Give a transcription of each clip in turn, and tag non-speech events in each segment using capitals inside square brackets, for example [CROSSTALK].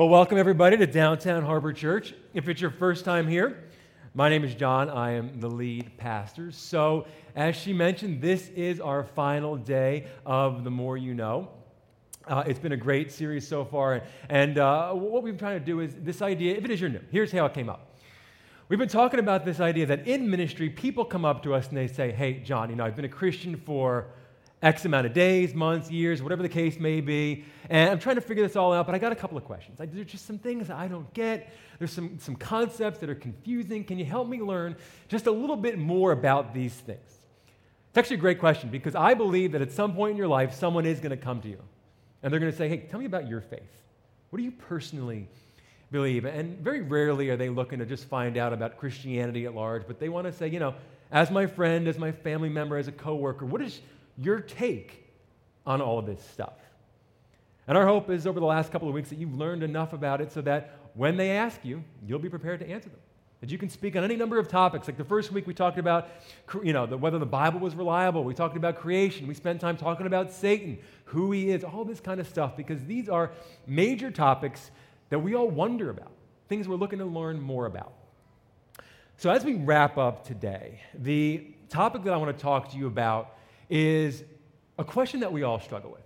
Well, welcome everybody to Downtown Harbor Church. If it's your first time here, my name is John. I am the lead pastor. So, as she mentioned, this is our final day of The More You Know. Uh, it's been a great series so far. And uh, what we've been trying to do is this idea, if it is your new, here's how it came up. We've been talking about this idea that in ministry, people come up to us and they say, Hey, John, you know, I've been a Christian for X amount of days, months, years, whatever the case may be. And I'm trying to figure this all out, but I got a couple of questions. there's just some things I don't get. There's some, some concepts that are confusing. Can you help me learn just a little bit more about these things? It's actually a great question because I believe that at some point in your life, someone is going to come to you and they're going to say, Hey, tell me about your faith. What do you personally believe? And very rarely are they looking to just find out about Christianity at large, but they want to say, you know, as my friend, as my family member, as a coworker, what is your take on all of this stuff. And our hope is over the last couple of weeks that you've learned enough about it so that when they ask you, you'll be prepared to answer them. That you can speak on any number of topics. Like the first week, we talked about you know, the, whether the Bible was reliable. We talked about creation. We spent time talking about Satan, who he is, all this kind of stuff, because these are major topics that we all wonder about, things we're looking to learn more about. So, as we wrap up today, the topic that I want to talk to you about is a question that we all struggle with.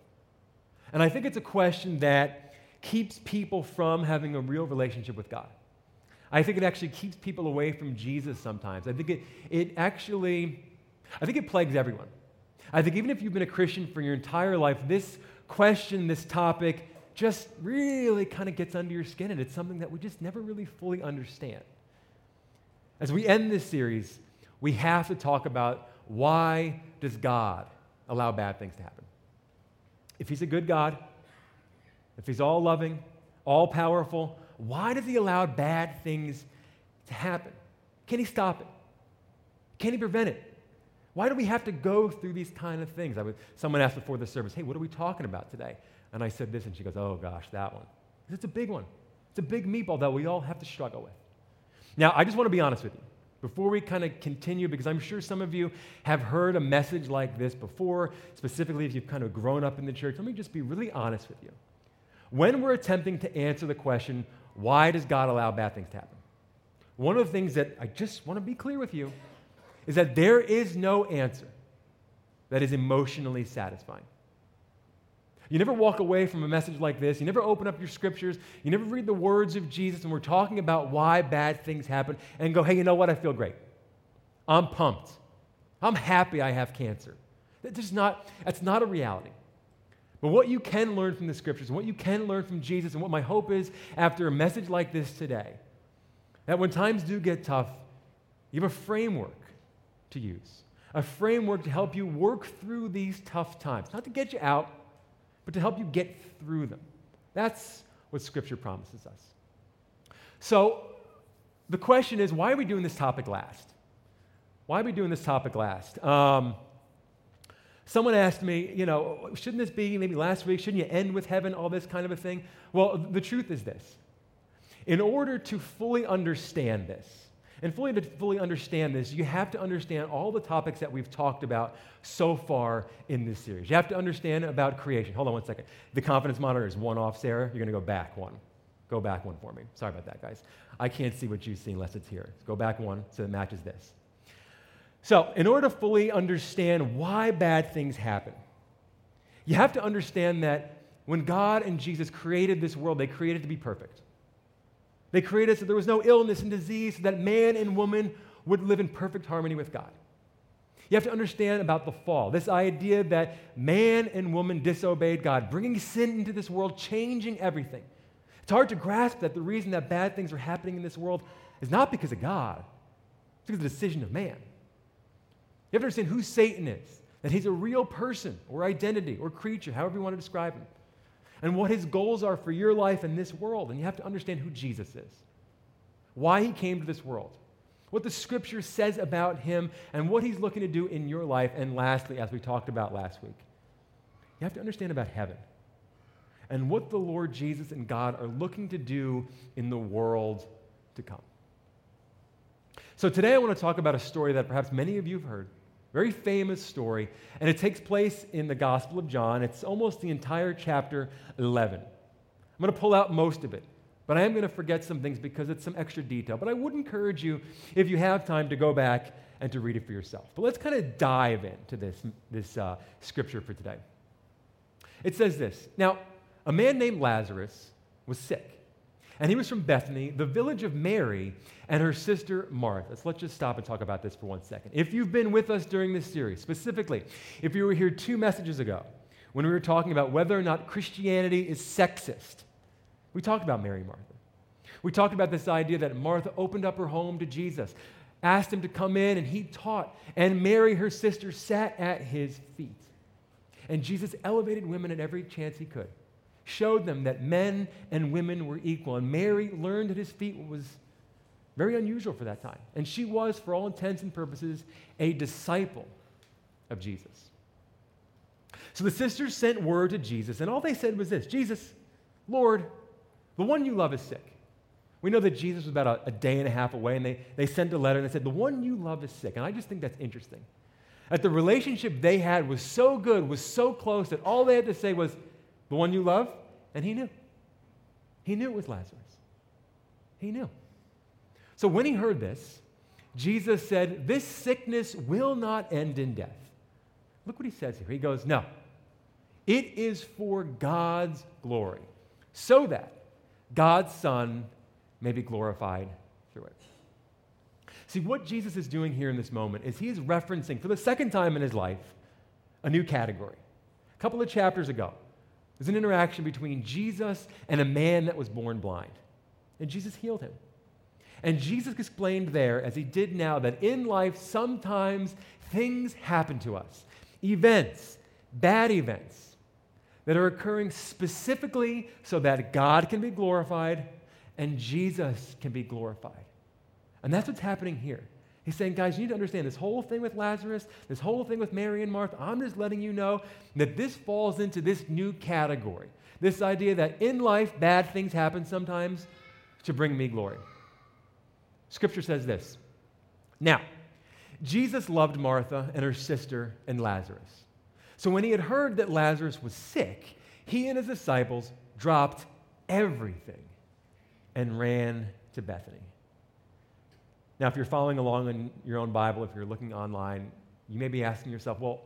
And I think it's a question that keeps people from having a real relationship with God. I think it actually keeps people away from Jesus sometimes. I think it, it actually, I think it plagues everyone. I think even if you've been a Christian for your entire life, this question, this topic, just really kind of gets under your skin, and it's something that we just never really fully understand. As we end this series, we have to talk about why does God allow bad things to happen? If He's a good God, if He's all loving, all powerful, why does He allow bad things to happen? Can He stop it? Can He prevent it? Why do we have to go through these kind of things? I was, someone asked before the service, hey, what are we talking about today? And I said this, and she goes, oh gosh, that one. It's a big one. It's a big meatball that we all have to struggle with. Now, I just want to be honest with you. Before we kind of continue, because I'm sure some of you have heard a message like this before, specifically if you've kind of grown up in the church, let me just be really honest with you. When we're attempting to answer the question, why does God allow bad things to happen? One of the things that I just want to be clear with you is that there is no answer that is emotionally satisfying. You never walk away from a message like this. You never open up your scriptures. You never read the words of Jesus, and we're talking about why bad things happen and go, hey, you know what? I feel great. I'm pumped. I'm happy I have cancer. That's not, that's not a reality. But what you can learn from the scriptures, what you can learn from Jesus, and what my hope is after a message like this today, that when times do get tough, you have a framework to use, a framework to help you work through these tough times, not to get you out but to help you get through them. That's what Scripture promises us. So, the question is why are we doing this topic last? Why are we doing this topic last? Um, someone asked me, you know, shouldn't this be maybe last week? Shouldn't you end with heaven, all this kind of a thing? Well, the truth is this. In order to fully understand this, and fully to fully understand this, you have to understand all the topics that we've talked about so far in this series. You have to understand about creation. Hold on one second. The confidence monitor is one off, Sarah. You're going to go back one. Go back one for me. Sorry about that, guys. I can't see what you see unless it's here. Go back one so it matches this. So, in order to fully understand why bad things happen, you have to understand that when God and Jesus created this world, they created it to be perfect. They created so there was no illness and disease, so that man and woman would live in perfect harmony with God. You have to understand about the fall this idea that man and woman disobeyed God, bringing sin into this world, changing everything. It's hard to grasp that the reason that bad things are happening in this world is not because of God, it's because of the decision of man. You have to understand who Satan is, that he's a real person or identity or creature, however you want to describe him and what his goals are for your life in this world. And you have to understand who Jesus is, why he came to this world, what the scripture says about him, and what he's looking to do in your life. And lastly, as we talked about last week, you have to understand about heaven and what the Lord Jesus and God are looking to do in the world to come. So today I want to talk about a story that perhaps many of you have heard very famous story, and it takes place in the Gospel of John. It's almost the entire chapter 11. I'm going to pull out most of it. But I am going to forget some things because it's some extra detail. But I would encourage you, if you have time, to go back and to read it for yourself. But let's kind of dive into this, this uh, scripture for today. It says this Now, a man named Lazarus was sick, and he was from Bethany, the village of Mary and her sister Martha. So let's just stop and talk about this for one second. If you've been with us during this series, specifically, if you were here two messages ago when we were talking about whether or not Christianity is sexist, we talked about Mary Martha. We talked about this idea that Martha opened up her home to Jesus, asked him to come in, and he taught. And Mary, her sister, sat at his feet. And Jesus elevated women at every chance he could, showed them that men and women were equal. And Mary learned at his feet what was very unusual for that time. And she was, for all intents and purposes, a disciple of Jesus. So the sisters sent word to Jesus, and all they said was this Jesus, Lord, the one you love is sick. We know that Jesus was about a, a, day and a half away, and they, they sent a letter and they said, The one you love is sick. And I just think that's interesting. That the relationship they had was so good, was so close, that all they had to say was, The one you love? And he knew. He knew it was Lazarus. He knew. So when he heard this, Jesus said, This sickness will not end in death. Look what he says here. He goes, No, it is for God's glory, so that God's Son may be glorified through it. See, what Jesus is doing here in this moment is he is referencing, for the second time in his life, a new category. A couple of chapters ago, there's an interaction between Jesus and a man that was born blind. And Jesus healed him. And Jesus explained there, as he did now, that in life sometimes things happen to us events, bad events, that are occurring specifically so that God can be glorified and Jesus can be glorified. And that's what's happening here. He's saying, guys, you need to understand this whole thing with Lazarus, this whole thing with Mary and Martha. I'm just letting you know that this falls into this new category. This idea that in life, bad things happen sometimes to bring me glory. Scripture says this Now, Jesus loved Martha and her sister and Lazarus. So when he had heard that Lazarus was sick, he and his disciples dropped everything and ran to Bethany. Now, if you're following along in your own Bible, if you're looking online, you may be asking yourself, well,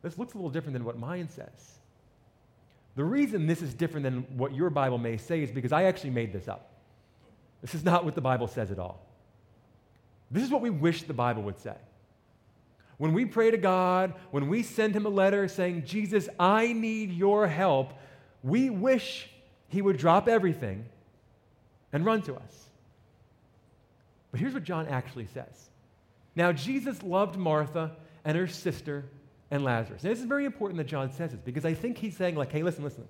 this looks a little different than what mine says. The reason this is different than what your Bible may say is because I actually made this up. This is not what the Bible says at all. This is what we wish the Bible would say. When we pray to God, when we send Him a letter saying, Jesus, I need your help, we wish He would drop everything and run to us. But here's what John actually says. Now, Jesus loved Martha and her sister and Lazarus. And this is very important that John says this because I think he's saying, like, hey, listen, listen.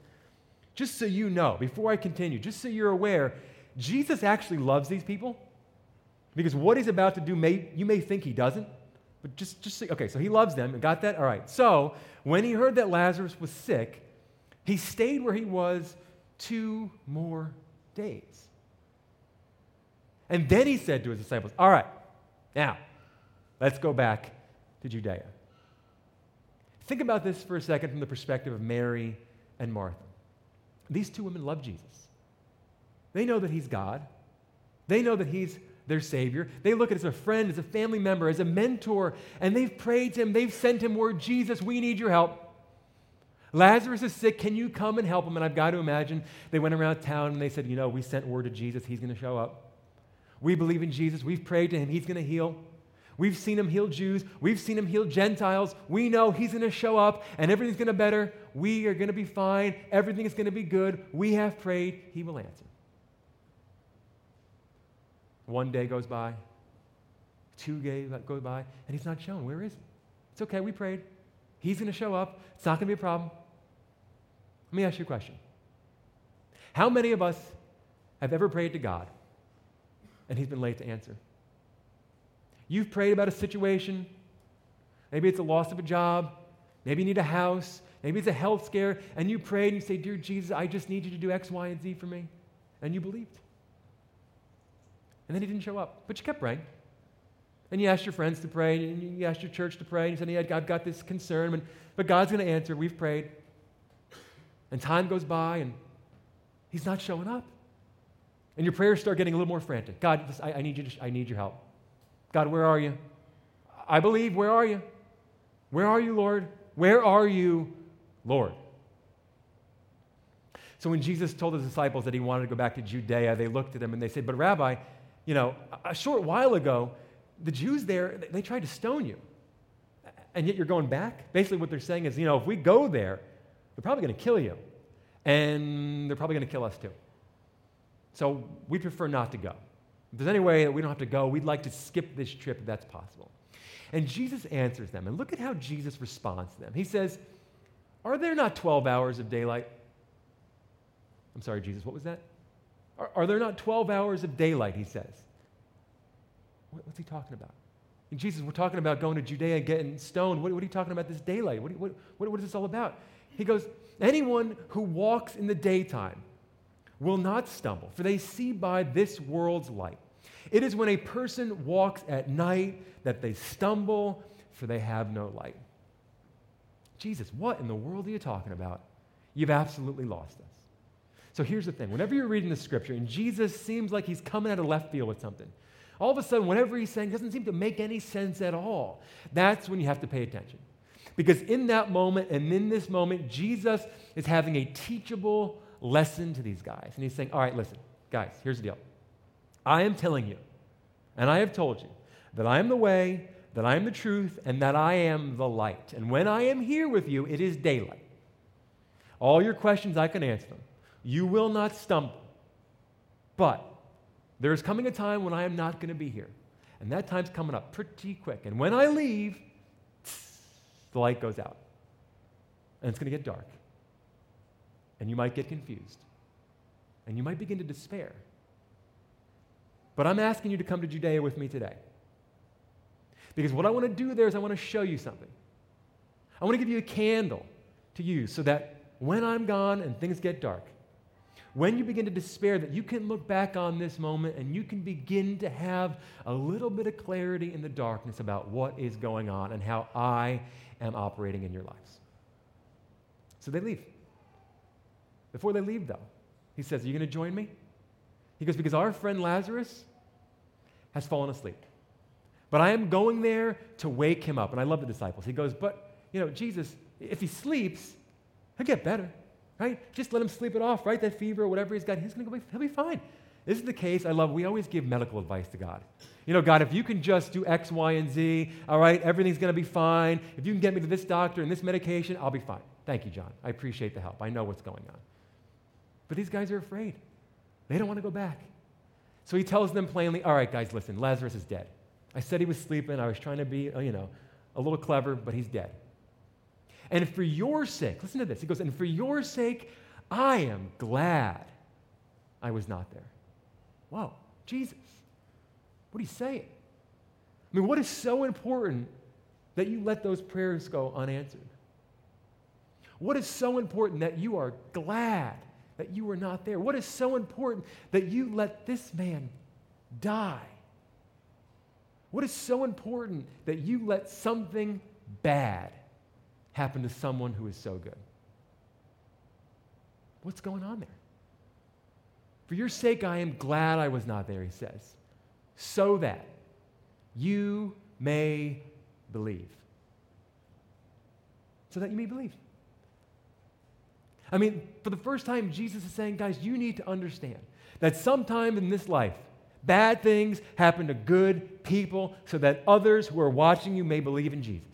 Just so you know, before I continue, just so you're aware, Jesus actually loves these people because what he's about to do, may, you may think he doesn't. But just, just see, okay, so he loves them. Got that? All right. So when he heard that Lazarus was sick, he stayed where he was two more days. And then he said to his disciples, All right, now let's go back to Judea. Think about this for a second from the perspective of Mary and Martha. These two women love Jesus. They know that he's God. They know that he's their Savior. They look at him as a friend, as a family member, as a mentor, and they've prayed to him. They've sent him word Jesus, we need your help. Lazarus is sick. Can you come and help him? And I've got to imagine they went around town and they said, You know, we sent word to Jesus. He's going to show up. We believe in Jesus. We've prayed to him. He's going to heal. We've seen him heal Jews. We've seen him heal Gentiles. We know he's going to show up and everything's going to be better. We are going to be fine. Everything is going to be good. We have prayed. He will answer. One day goes by, two days go by, and he's not shown. Where is he? It's okay, we prayed. He's going to show up. It's not going to be a problem. Let me ask you a question. How many of us have ever prayed to God and he's been late to answer? You've prayed about a situation. Maybe it's a loss of a job. Maybe you need a house. Maybe it's a health scare. And you prayed and you say, Dear Jesus, I just need you to do X, Y, and Z for me. And you believed. And then he didn't show up. But you kept praying. And you asked your friends to pray, and you asked your church to pray, and you said, yeah, I've got this concern, but God's going to answer. We've prayed. And time goes by, and he's not showing up. And your prayers start getting a little more frantic. God, I, I need you to, I need your help. God, where are you? I believe, where are you? Where are you, Lord? Where are you, Lord? So when Jesus told his disciples that he wanted to go back to Judea, they looked at him and they said, But Rabbi, you know, a short while ago, the Jews there, they tried to stone you. And yet you're going back? Basically, what they're saying is, you know, if we go there, they're probably going to kill you. And they're probably going to kill us too. So we prefer not to go. If there's any way that we don't have to go, we'd like to skip this trip if that's possible. And Jesus answers them. And look at how Jesus responds to them. He says, Are there not 12 hours of daylight? I'm sorry, Jesus, what was that? Are, are there not 12 hours of daylight, he says. What, what's he talking about? And Jesus, we're talking about going to Judea and getting stoned. What, what are you talking about this daylight? What, what, what is this all about? He goes, Anyone who walks in the daytime will not stumble, for they see by this world's light. It is when a person walks at night that they stumble, for they have no light. Jesus, what in the world are you talking about? You've absolutely lost us. So here's the thing whenever you're reading the scripture and Jesus seems like he's coming out of left field with something, all of a sudden, whatever he's saying doesn't seem to make any sense at all. That's when you have to pay attention. Because in that moment and in this moment, Jesus is having a teachable lesson to these guys. And he's saying, All right, listen, guys, here's the deal. I am telling you, and I have told you, that I am the way, that I am the truth, and that I am the light. And when I am here with you, it is daylight. All your questions, I can answer them. You will not stumble. But there is coming a time when I am not going to be here. And that time's coming up pretty quick. And when I leave, [TSK] the light goes out. And it's going to get dark. And you might get confused. And you might begin to despair. But I'm asking you to come to Judea with me today. Because what I want to do there is I want to show you something. I want to give you a candle to use so that when I'm gone and things get dark, when you begin to despair, that you can look back on this moment and you can begin to have a little bit of clarity in the darkness about what is going on and how I am operating in your lives. So they leave. Before they leave, though, he says, Are you going to join me? He goes, Because our friend Lazarus has fallen asleep. But I am going there to wake him up. And I love the disciples. He goes, But, you know, Jesus, if he sleeps, he'll get better right? Just let him sleep it off, right? That fever or whatever he's got, he's going to he'll be fine. This is the case. I love, we always give medical advice to God. You know, God, if you can just do X, Y, and Z, all right, everything's going to be fine. If you can get me to this doctor and this medication, I'll be fine. Thank you, John. I appreciate the help. I know what's going on. But these guys are afraid. They don't want to go back. So he tells them plainly, all right, guys, listen, Lazarus is dead. I said he was sleeping. I was trying to be, uh, you know, a little clever, but he's dead. And for your sake, listen to this. He goes, And for your sake, I am glad I was not there. Whoa, Jesus. What are you saying? I mean, what is so important that you let those prayers go unanswered? What is so important that you are glad that you were not there? What is so important that you let this man die? What is so important that you let something bad happen to someone who is so good? What's going on there? For your sake, I am glad I was not there, he says, so that you may believe. So that you may believe. I mean, for the first time, Jesus is saying, guys, you need to understand that sometime in this life, bad things happen to good people so that others who are watching you may believe in Jesus.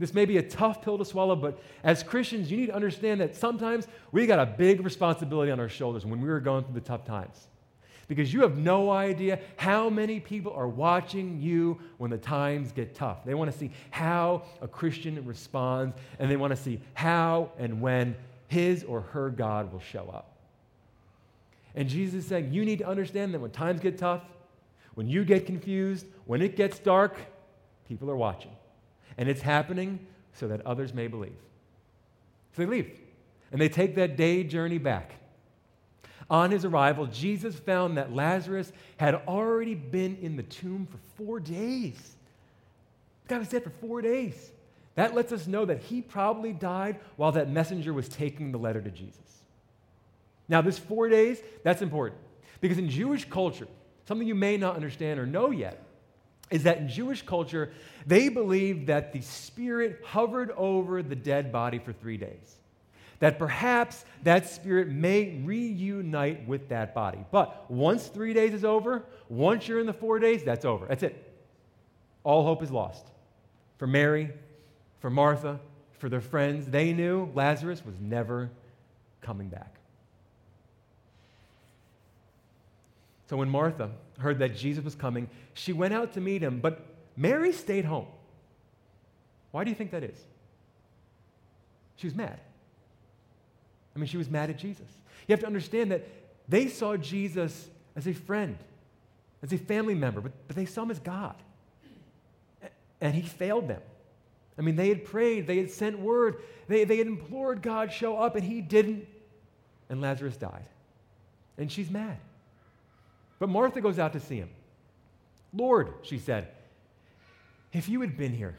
This may be a tough pill to swallow, but as Christians, you need to understand that sometimes we got a big responsibility on our shoulders when we are going through the tough times. Because you have no idea how many people are watching you when the times get tough. They want to see how a Christian responds, and they want to see how and when his or her God will show up. And Jesus is saying, you need to understand that when times get tough, when you get confused, when it gets dark, people are watching. And it's happening so that others may believe. So they leave. And they take that day journey back. On his arrival, Jesus found that Lazarus had already been in the tomb for four days. The guy was dead for four days. That lets us know that he probably died while that messenger was taking the letter to Jesus. Now, this four days, that's important. Because in Jewish culture, something you may not understand or know yet is that in Jewish culture, they believed that the spirit hovered over the dead body for three days. That perhaps that spirit may reunite with that body. But once three days is over, once you're in the four days, that's over. That's it. All hope is lost. For Mary, for Martha, for their friends, they knew Lazarus was never coming back. So when Martha heard that Jesus was coming, she went out to meet him, but Mary stayed home. Why do you think that is? She was mad. I mean, she was mad at Jesus. You have to understand that they saw Jesus as a friend, as a family member, but, but they saw him as God. And he failed them. I mean, they had prayed, they had sent word, they, they had implored God show up, and he didn't. And Lazarus died. And she's mad. But Martha goes out to see him. Lord, she said, if you had been here,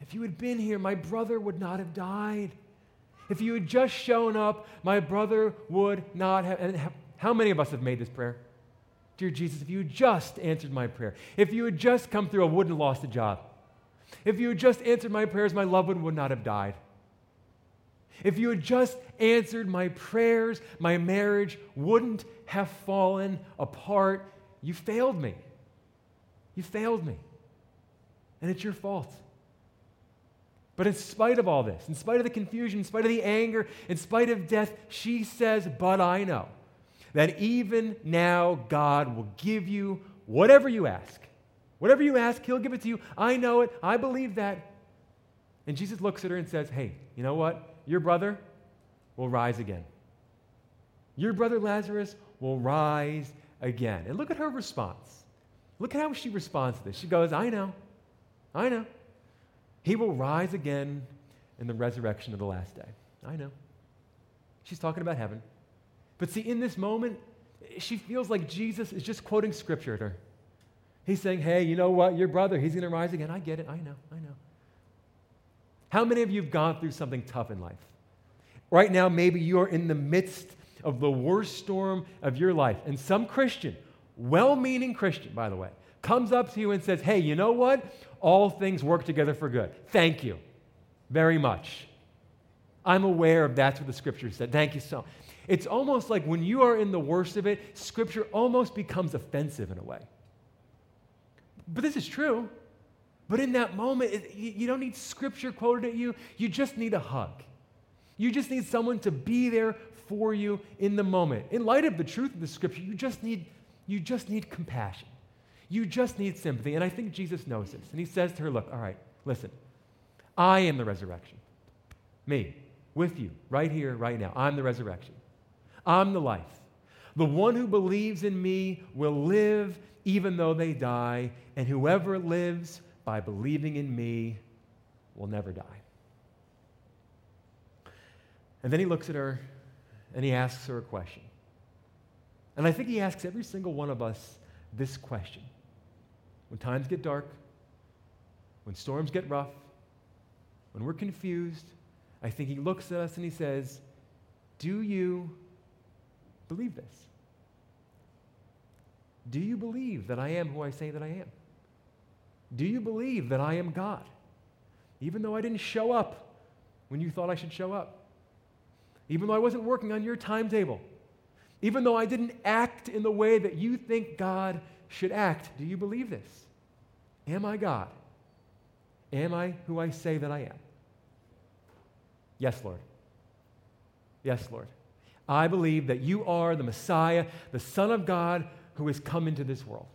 if you had been here, my brother would not have died. If you had just shown up, my brother would not have. And how many of us have made this prayer? Dear Jesus, if you had just answered my prayer, if you had just come through, I wouldn't have lost a job. If you had just answered my prayers, my loved one would not have died. If you had just answered my prayers, my marriage wouldn't have fallen apart. You failed me. You failed me. And it's your fault. But in spite of all this, in spite of the confusion, in spite of the anger, in spite of death, she says, But I know that even now God will give you whatever you ask. Whatever you ask, He'll give it to you. I know it. I believe that. And Jesus looks at her and says, Hey, you know what? Your brother will rise again. Your brother Lazarus will rise again. And look at her response. Look at how she responds to this. She goes, I know. I know. He will rise again in the resurrection of the last day. I know. She's talking about heaven. But see, in this moment, she feels like Jesus is just quoting scripture to her. He's saying, Hey, you know what? Your brother, he's going to rise again. I get it. I know. I know. How many of you have gone through something tough in life? Right now, maybe you're in the midst of the worst storm of your life. And some Christian, well meaning Christian, by the way, comes up to you and says, Hey, you know what? All things work together for good. Thank you very much. I'm aware of that's what the scripture said. Thank you so It's almost like when you are in the worst of it, scripture almost becomes offensive in a way. But this is true. But in that moment, you don't need scripture quoted at you. You just need a hug. You just need someone to be there for you in the moment. In light of the truth of the scripture, you just need, you just need compassion. You just need sympathy. And I think Jesus knows this. And he says to her, Look, all right, listen, I am the resurrection. Me, with you, right here, right now. I'm the resurrection. I'm the life. The one who believes in me will live even though they die, and whoever lives by believing in me will never die. And then he looks at her and he asks her a question. And I think he asks every single one of us this question when times get dark, when storms get rough, when we're confused, I think he looks at us and he says, Do you believe this? Do you believe that I am who I say that I am? Do you believe that I am God? Even though I didn't show up when you thought I should show up, even though I wasn't working on your timetable, even though I didn't act in the way that you think God should act. Do you believe this? Am I God? Am I who I say that I am? Yes, Lord. Yes, Lord. I believe that you are the Messiah, the Son of God who has come into this world.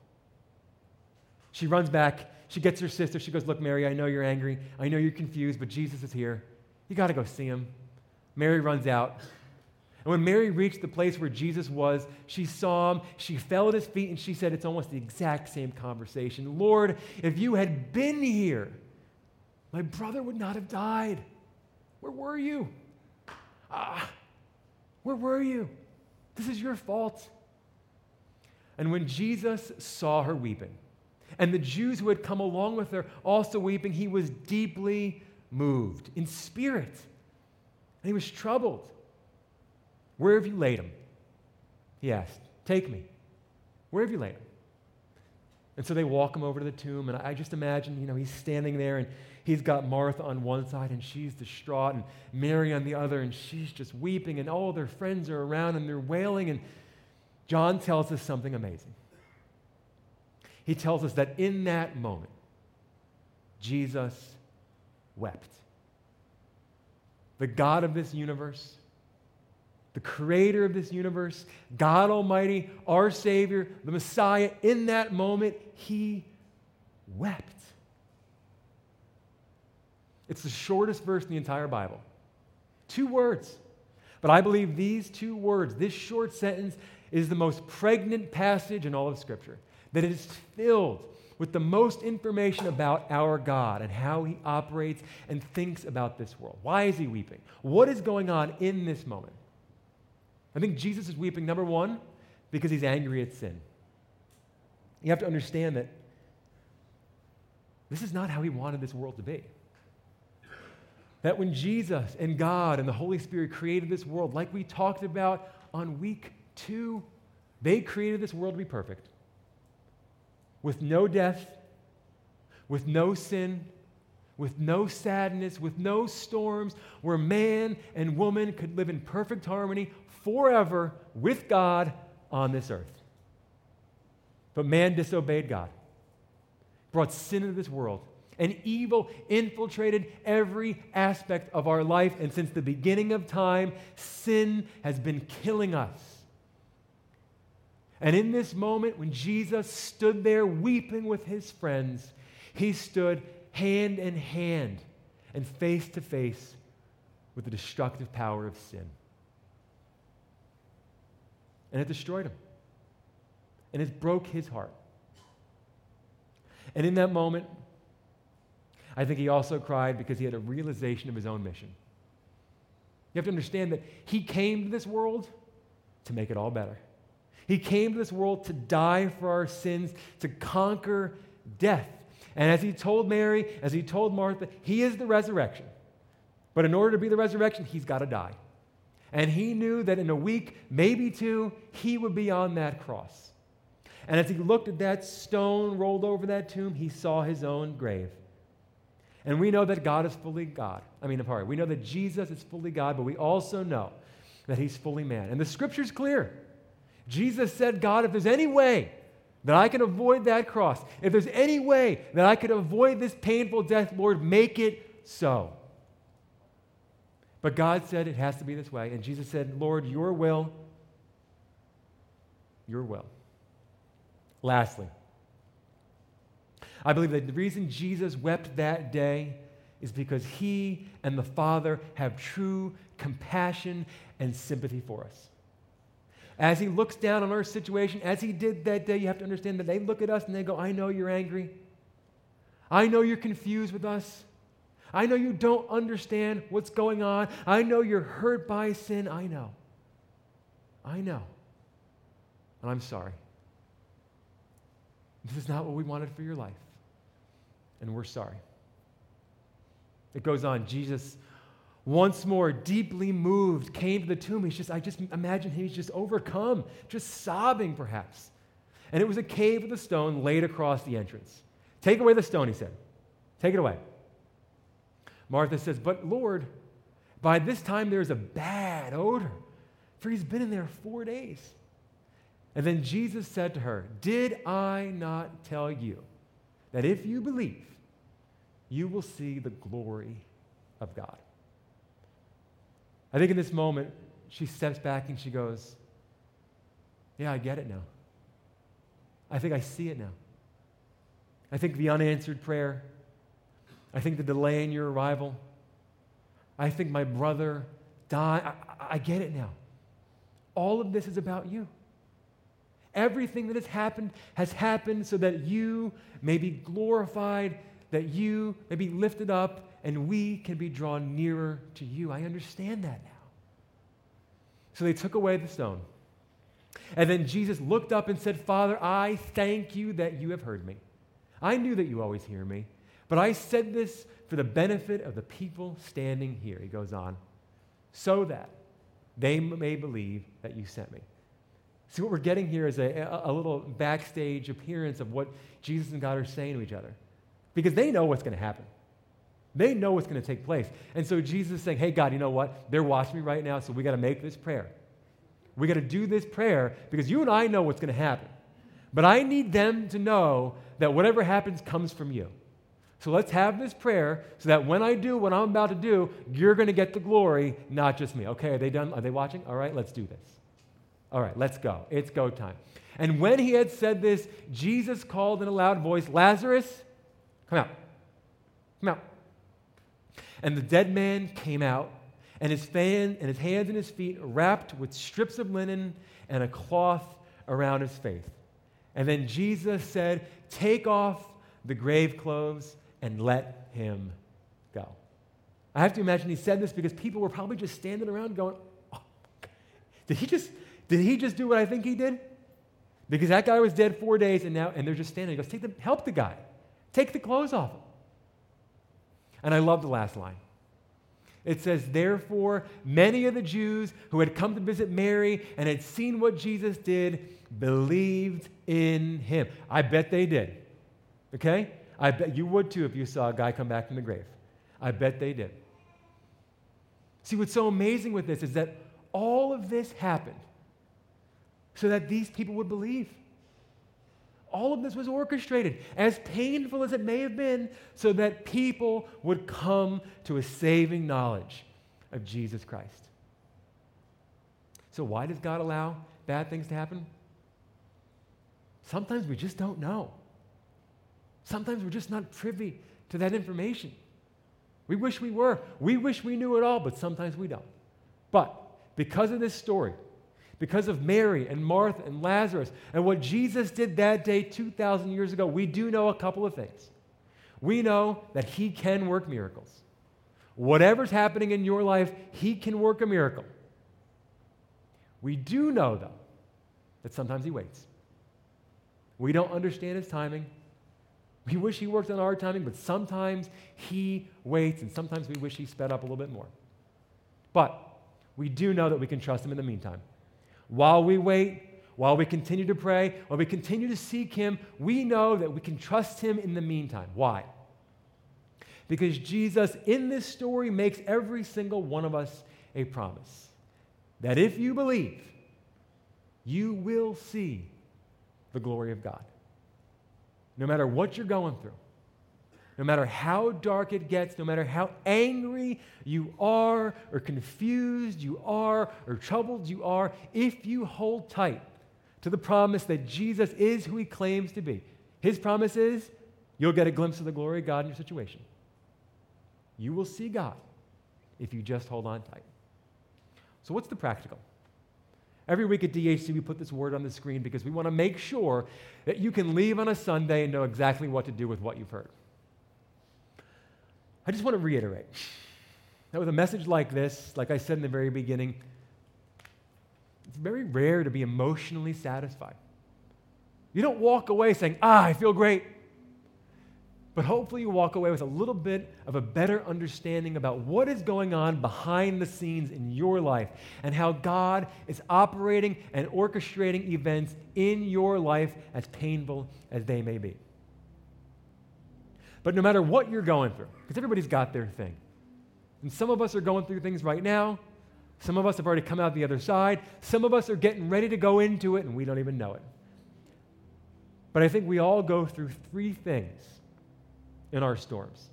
She runs back. She gets her sister. She goes, Look, Mary, I know you're angry. I know you're confused, but Jesus is here. You got to go see him. Mary runs out. And when Mary reached the place where Jesus was, she saw him, she fell at his feet, and she said, It's almost the exact same conversation. Lord, if you had been here, my brother would not have died. Where were you? Ah, where were you? This is your fault. And when Jesus saw her weeping, and the Jews who had come along with her also weeping, he was deeply moved in spirit. And he was troubled. Where have you laid him? He asked. Take me. Where have you laid him? And so they walk him over to the tomb, and I just imagine, you know, he's standing there and he's got Martha on one side and she's distraught, and Mary on the other, and she's just weeping, and all their friends are around and they're wailing. And John tells us something amazing. He tells us that in that moment, Jesus wept. The God of this universe, the creator of this universe, God Almighty, our Savior, the Messiah, in that moment, he wept. It's the shortest verse in the entire Bible. Two words. But I believe these two words, this short sentence, is the most pregnant passage in all of Scripture. That it is filled with the most information about our God and how he operates and thinks about this world. Why is he weeping? What is going on in this moment? I think Jesus is weeping, number one, because he's angry at sin. You have to understand that this is not how he wanted this world to be. That when Jesus and God and the Holy Spirit created this world, like we talked about on week two, they created this world to be perfect. With no death, with no sin, with no sadness, with no storms, where man and woman could live in perfect harmony forever with God on this earth. But man disobeyed God, brought sin into this world, and evil infiltrated every aspect of our life. And since the beginning of time, sin has been killing us. And in this moment, when Jesus stood there weeping with his friends, he stood hand in hand and face to face with the destructive power of sin. And it destroyed him. And it broke his heart. And in that moment, I think he also cried because he had a realization of his own mission. You have to understand that he came to this world to make it all better. He came to this world to die for our sins, to conquer death. And as he told Mary, as he told Martha, he is the resurrection. But in order to be the resurrection, he's got to die. And he knew that in a week, maybe two, he would be on that cross. And as he looked at that stone rolled over that tomb, he saw his own grave. And we know that God is fully God. I mean, pardon, we know that Jesus is fully God, but we also know that he's fully man. And the scripture's clear. Jesus said, God, if there's any way that I can avoid that cross, if there's any way that I could avoid this painful death, Lord, make it so. But God said it has to be this way. And Jesus said, Lord, your will, your will. Lastly, I believe that the reason Jesus wept that day is because he and the Father have true compassion and sympathy for us. As he looks down on our situation, as he did that day, you have to understand that they look at us and they go, I know you're angry. I know you're confused with us. I know you don't understand what's going on. I know you're hurt by sin. I know. I know. And I'm sorry. This is not what we wanted for your life and we're sorry. It goes on. Jesus, once more, deeply moved, came to the tomb. He's just, I just imagine he's just overcome, just sobbing perhaps. And it was a cave with a stone laid across the entrance. Take away the stone, he said. Take it away. Martha says, But Lord, by this time there's a bad odor, for he's been in there four days. And then Jesus said to her, Did I not tell you that if you believe, you will see the glory of God. I think in this moment, she steps back and she goes, Yeah, I get it now. I think I see it now. I think the unanswered prayer, I think the delay in your arrival, I think my brother died. I, I get it now. All of this is about you. Everything that has happened has happened so that you may be glorified that you may be lifted up and we can be drawn nearer to you. I understand that now. So they took away the stone. And then Jesus looked up and said, Father, I thank you that you have heard me. I knew that you always hear me, but I said this for the benefit of the people standing here. He goes on, so that they may believe that you sent me. See, what we're getting here is a, a little backstage appearance of what Jesus and God are saying to each other. Because they know what's going to happen. They know what's going to take place. And so Jesus is saying, hey, God, you know what? They're watching me right now, so we got to make this prayer. We got to do this prayer because you and I know what's going to happen. But I need them to know that whatever happens comes from you. So let's have this prayer so that when I do what I'm about to do, you're going to get the glory, not just me. Okay, are they done? Are they watching? All right, let's do this. All right, let's go. It's go time. And when he had said this, Jesus called in a loud voice, Lazarus, come out. Come out. And the dead man came out, and his fan and his hands and his feet wrapped with strips of linen and a cloth around his face. And then Jesus said, Take off the grave clothes and let him go. I have to imagine he said this because people were probably just standing around going, oh, did he just did he just do what I think he did? Because that guy was dead four days and now and they're just standing. He goes, take the, help the guy. Take the clothes off him. And I love the last line. It says, Therefore, many of the Jews who had come to visit Mary and had seen what Jesus did believed in him. I bet they did. Okay? I bet you would too if you saw a guy come back from the grave. I bet they did. See, what's so amazing with this is that all of this happened so that these people would believe. All of this was orchestrated, as painful as it may have been, so that people would come to a saving knowledge of Jesus Christ. So, why does God allow bad things to happen? Sometimes we just don't know. Sometimes we're just not privy to that information. We wish we were. We wish we knew it all, but sometimes we don't. But because of this story, because of Mary and Martha and Lazarus and what Jesus did that day 2,000 years ago, we do know a couple of things. We know that He can work miracles. Whatever's happening in your life, He can work a miracle. We do know, though, that sometimes He waits. We don't understand His timing. We wish He worked on our timing, but sometimes He waits, and sometimes we wish He sped up a little bit more. But we do know that we can trust Him in the meantime. While we wait, while we continue to pray, while we continue to seek Him, we know that we can trust Him in the meantime. Why? Because Jesus, in this story, makes every single one of us a promise that if you believe, you will see the glory of God. No matter what you're going through, no matter how dark it gets, no matter how angry you are, or confused you are, or troubled you are, if you hold tight to the promise that Jesus is who he claims to be, his promise is you'll get a glimpse of the glory of God in your situation. You will see God if you just hold on tight. So, what's the practical? Every week at DHC, we put this word on the screen because we want to make sure that you can leave on a Sunday and know exactly what to do with what you've heard. I just want to reiterate that with a message like this, like I said in the very beginning, it's very rare to be emotionally satisfied. You don't walk away saying, ah, I feel great. But hopefully, you walk away with a little bit of a better understanding about what is going on behind the scenes in your life and how God is operating and orchestrating events in your life, as painful as they may be. But no matter what you're going through, because everybody's got their thing, and some of us are going through things right now, some of us have already come out the other side, some of us are getting ready to go into it, and we don't even know it. But I think we all go through three things in our storms.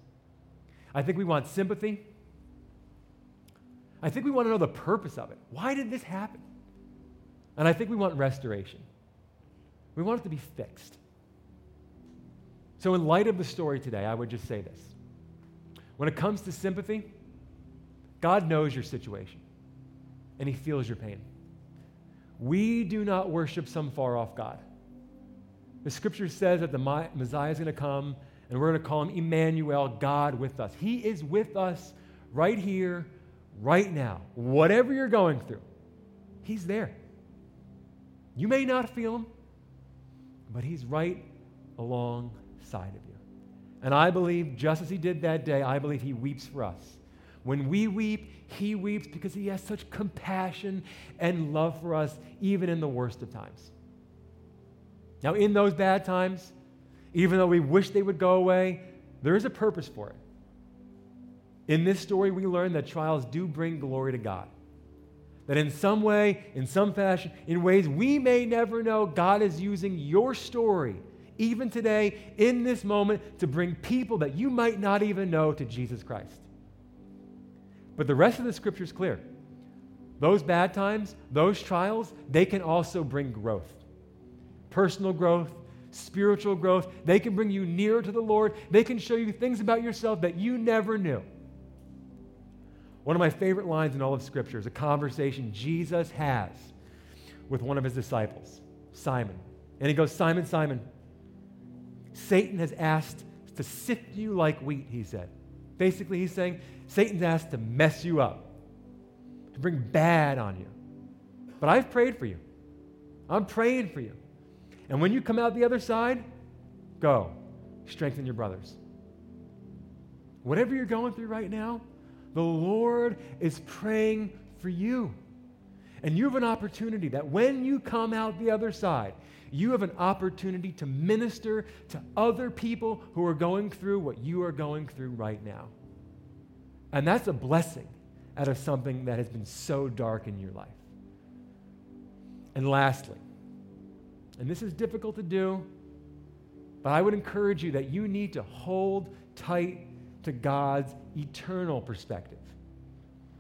I think we want sympathy. I think we want to know the purpose of it. Why did this happen? And I think we want restoration. We want it to be fixed. So, in light of the story today, I would just say this. When it comes to sympathy, God knows your situation and He feels your pain. We do not worship some far off God. The scripture says that the Messiah is going to come and we're going to call him Emmanuel, God with us. He is with us right here, right now. Whatever you're going through, He's there. You may not feel Him, but He's right alongside of you. And I believe, just as He did that day, I believe He weeps for us. When we weep, he weeps because he has such compassion and love for us, even in the worst of times. Now, in those bad times, even though we wish they would go away, there is a purpose for it. In this story, we learn that trials do bring glory to God. That in some way, in some fashion, in ways we may never know, God is using your story, even today, in this moment, to bring people that you might not even know to Jesus Christ. But the rest of the scripture is clear. Those bad times, those trials, they can also bring growth personal growth, spiritual growth. They can bring you nearer to the Lord. They can show you things about yourself that you never knew. One of my favorite lines in all of Scripture is a conversation Jesus has with one of his disciples, Simon. And he goes, Simon, Simon, Satan has asked to sift you like wheat, he said. Basically, he's saying, Satan's asked to mess you up, to bring bad on you. But I've prayed for you. I'm praying for you. And when you come out the other side, go, strengthen your brothers. Whatever you're going through right now, the Lord is praying for you. And you have an opportunity that when you come out the other side, you have an opportunity to minister to other people who are going through what you are going through right now. And that's a blessing out of something that has been so dark in your life. And lastly, and this is difficult to do, but I would encourage you that you need to hold tight to God's eternal perspective.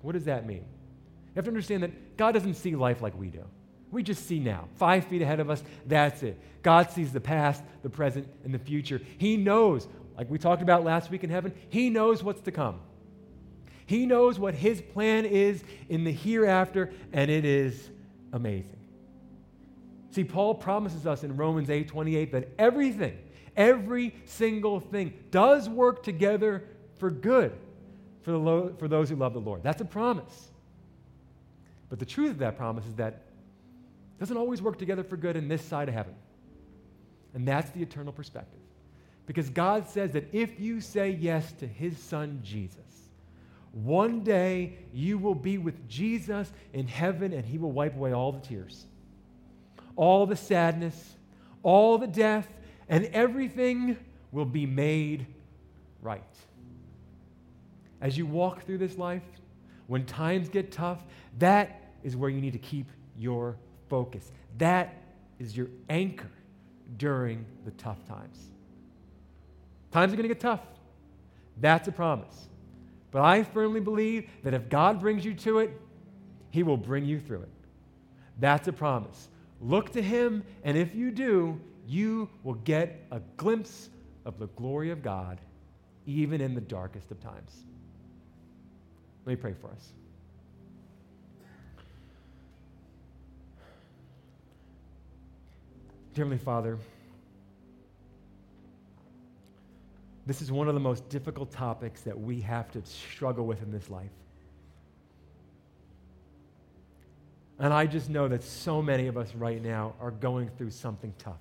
What does that mean? You have to understand that God doesn't see life like we do. We just see now, five feet ahead of us, that's it. God sees the past, the present, and the future. He knows, like we talked about last week in heaven, He knows what's to come. He knows what His plan is in the hereafter, and it is amazing. See, Paul promises us in Romans 8 28 that everything, every single thing does work together for good for, the lo- for those who love the Lord. That's a promise. But the truth of that promise is that it doesn't always work together for good in this side of heaven. And that's the eternal perspective. Because God says that if you say yes to his son Jesus, one day you will be with Jesus in heaven and he will wipe away all the tears, all the sadness, all the death, and everything will be made right as you walk through this life, when times get tough, that is where you need to keep your focus. That is your anchor during the tough times. Times are going to get tough. That's a promise. But I firmly believe that if God brings you to it, He will bring you through it. That's a promise. Look to Him, and if you do, you will get a glimpse of the glory of God, even in the darkest of times. Let me pray for us. Dear Heavenly Father, this is one of the most difficult topics that we have to struggle with in this life. And I just know that so many of us right now are going through something tough.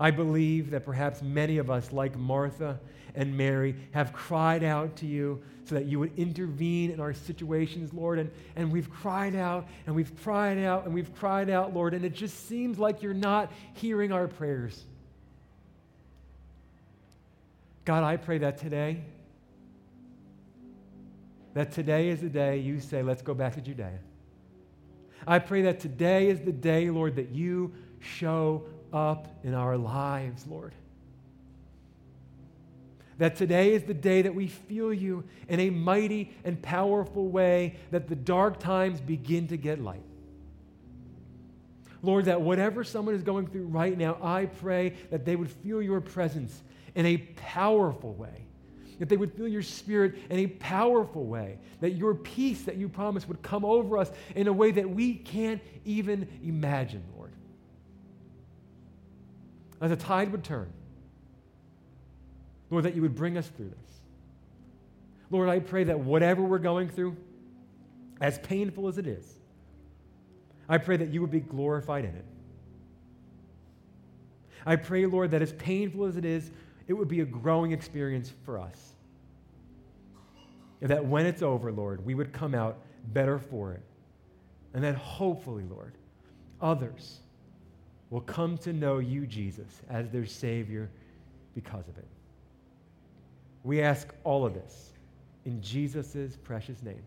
I believe that perhaps many of us, like Martha and Mary, have cried out to you so that you would intervene in our situations, Lord. And, and we've cried out and we've cried out and we've cried out, Lord, and it just seems like you're not hearing our prayers. God, I pray that today, that today is the day you say, let's go back to Judea. I pray that today is the day, Lord, that you show up in our lives, Lord. That today is the day that we feel you in a mighty and powerful way, that the dark times begin to get light. Lord, that whatever someone is going through right now, I pray that they would feel your presence in a powerful way. That they would feel your spirit in a powerful way. That your peace that you promised would come over us in a way that we can't even imagine, Lord as the tide would turn. Lord, that you would bring us through this. Lord, I pray that whatever we're going through, as painful as it is, I pray that you would be glorified in it. I pray, Lord, that as painful as it is, it would be a growing experience for us. That when it's over, Lord, we would come out better for it. And that hopefully, Lord, others will come to know you, Jesus, as their Savior because of it. We ask all of this in Jesus' precious name.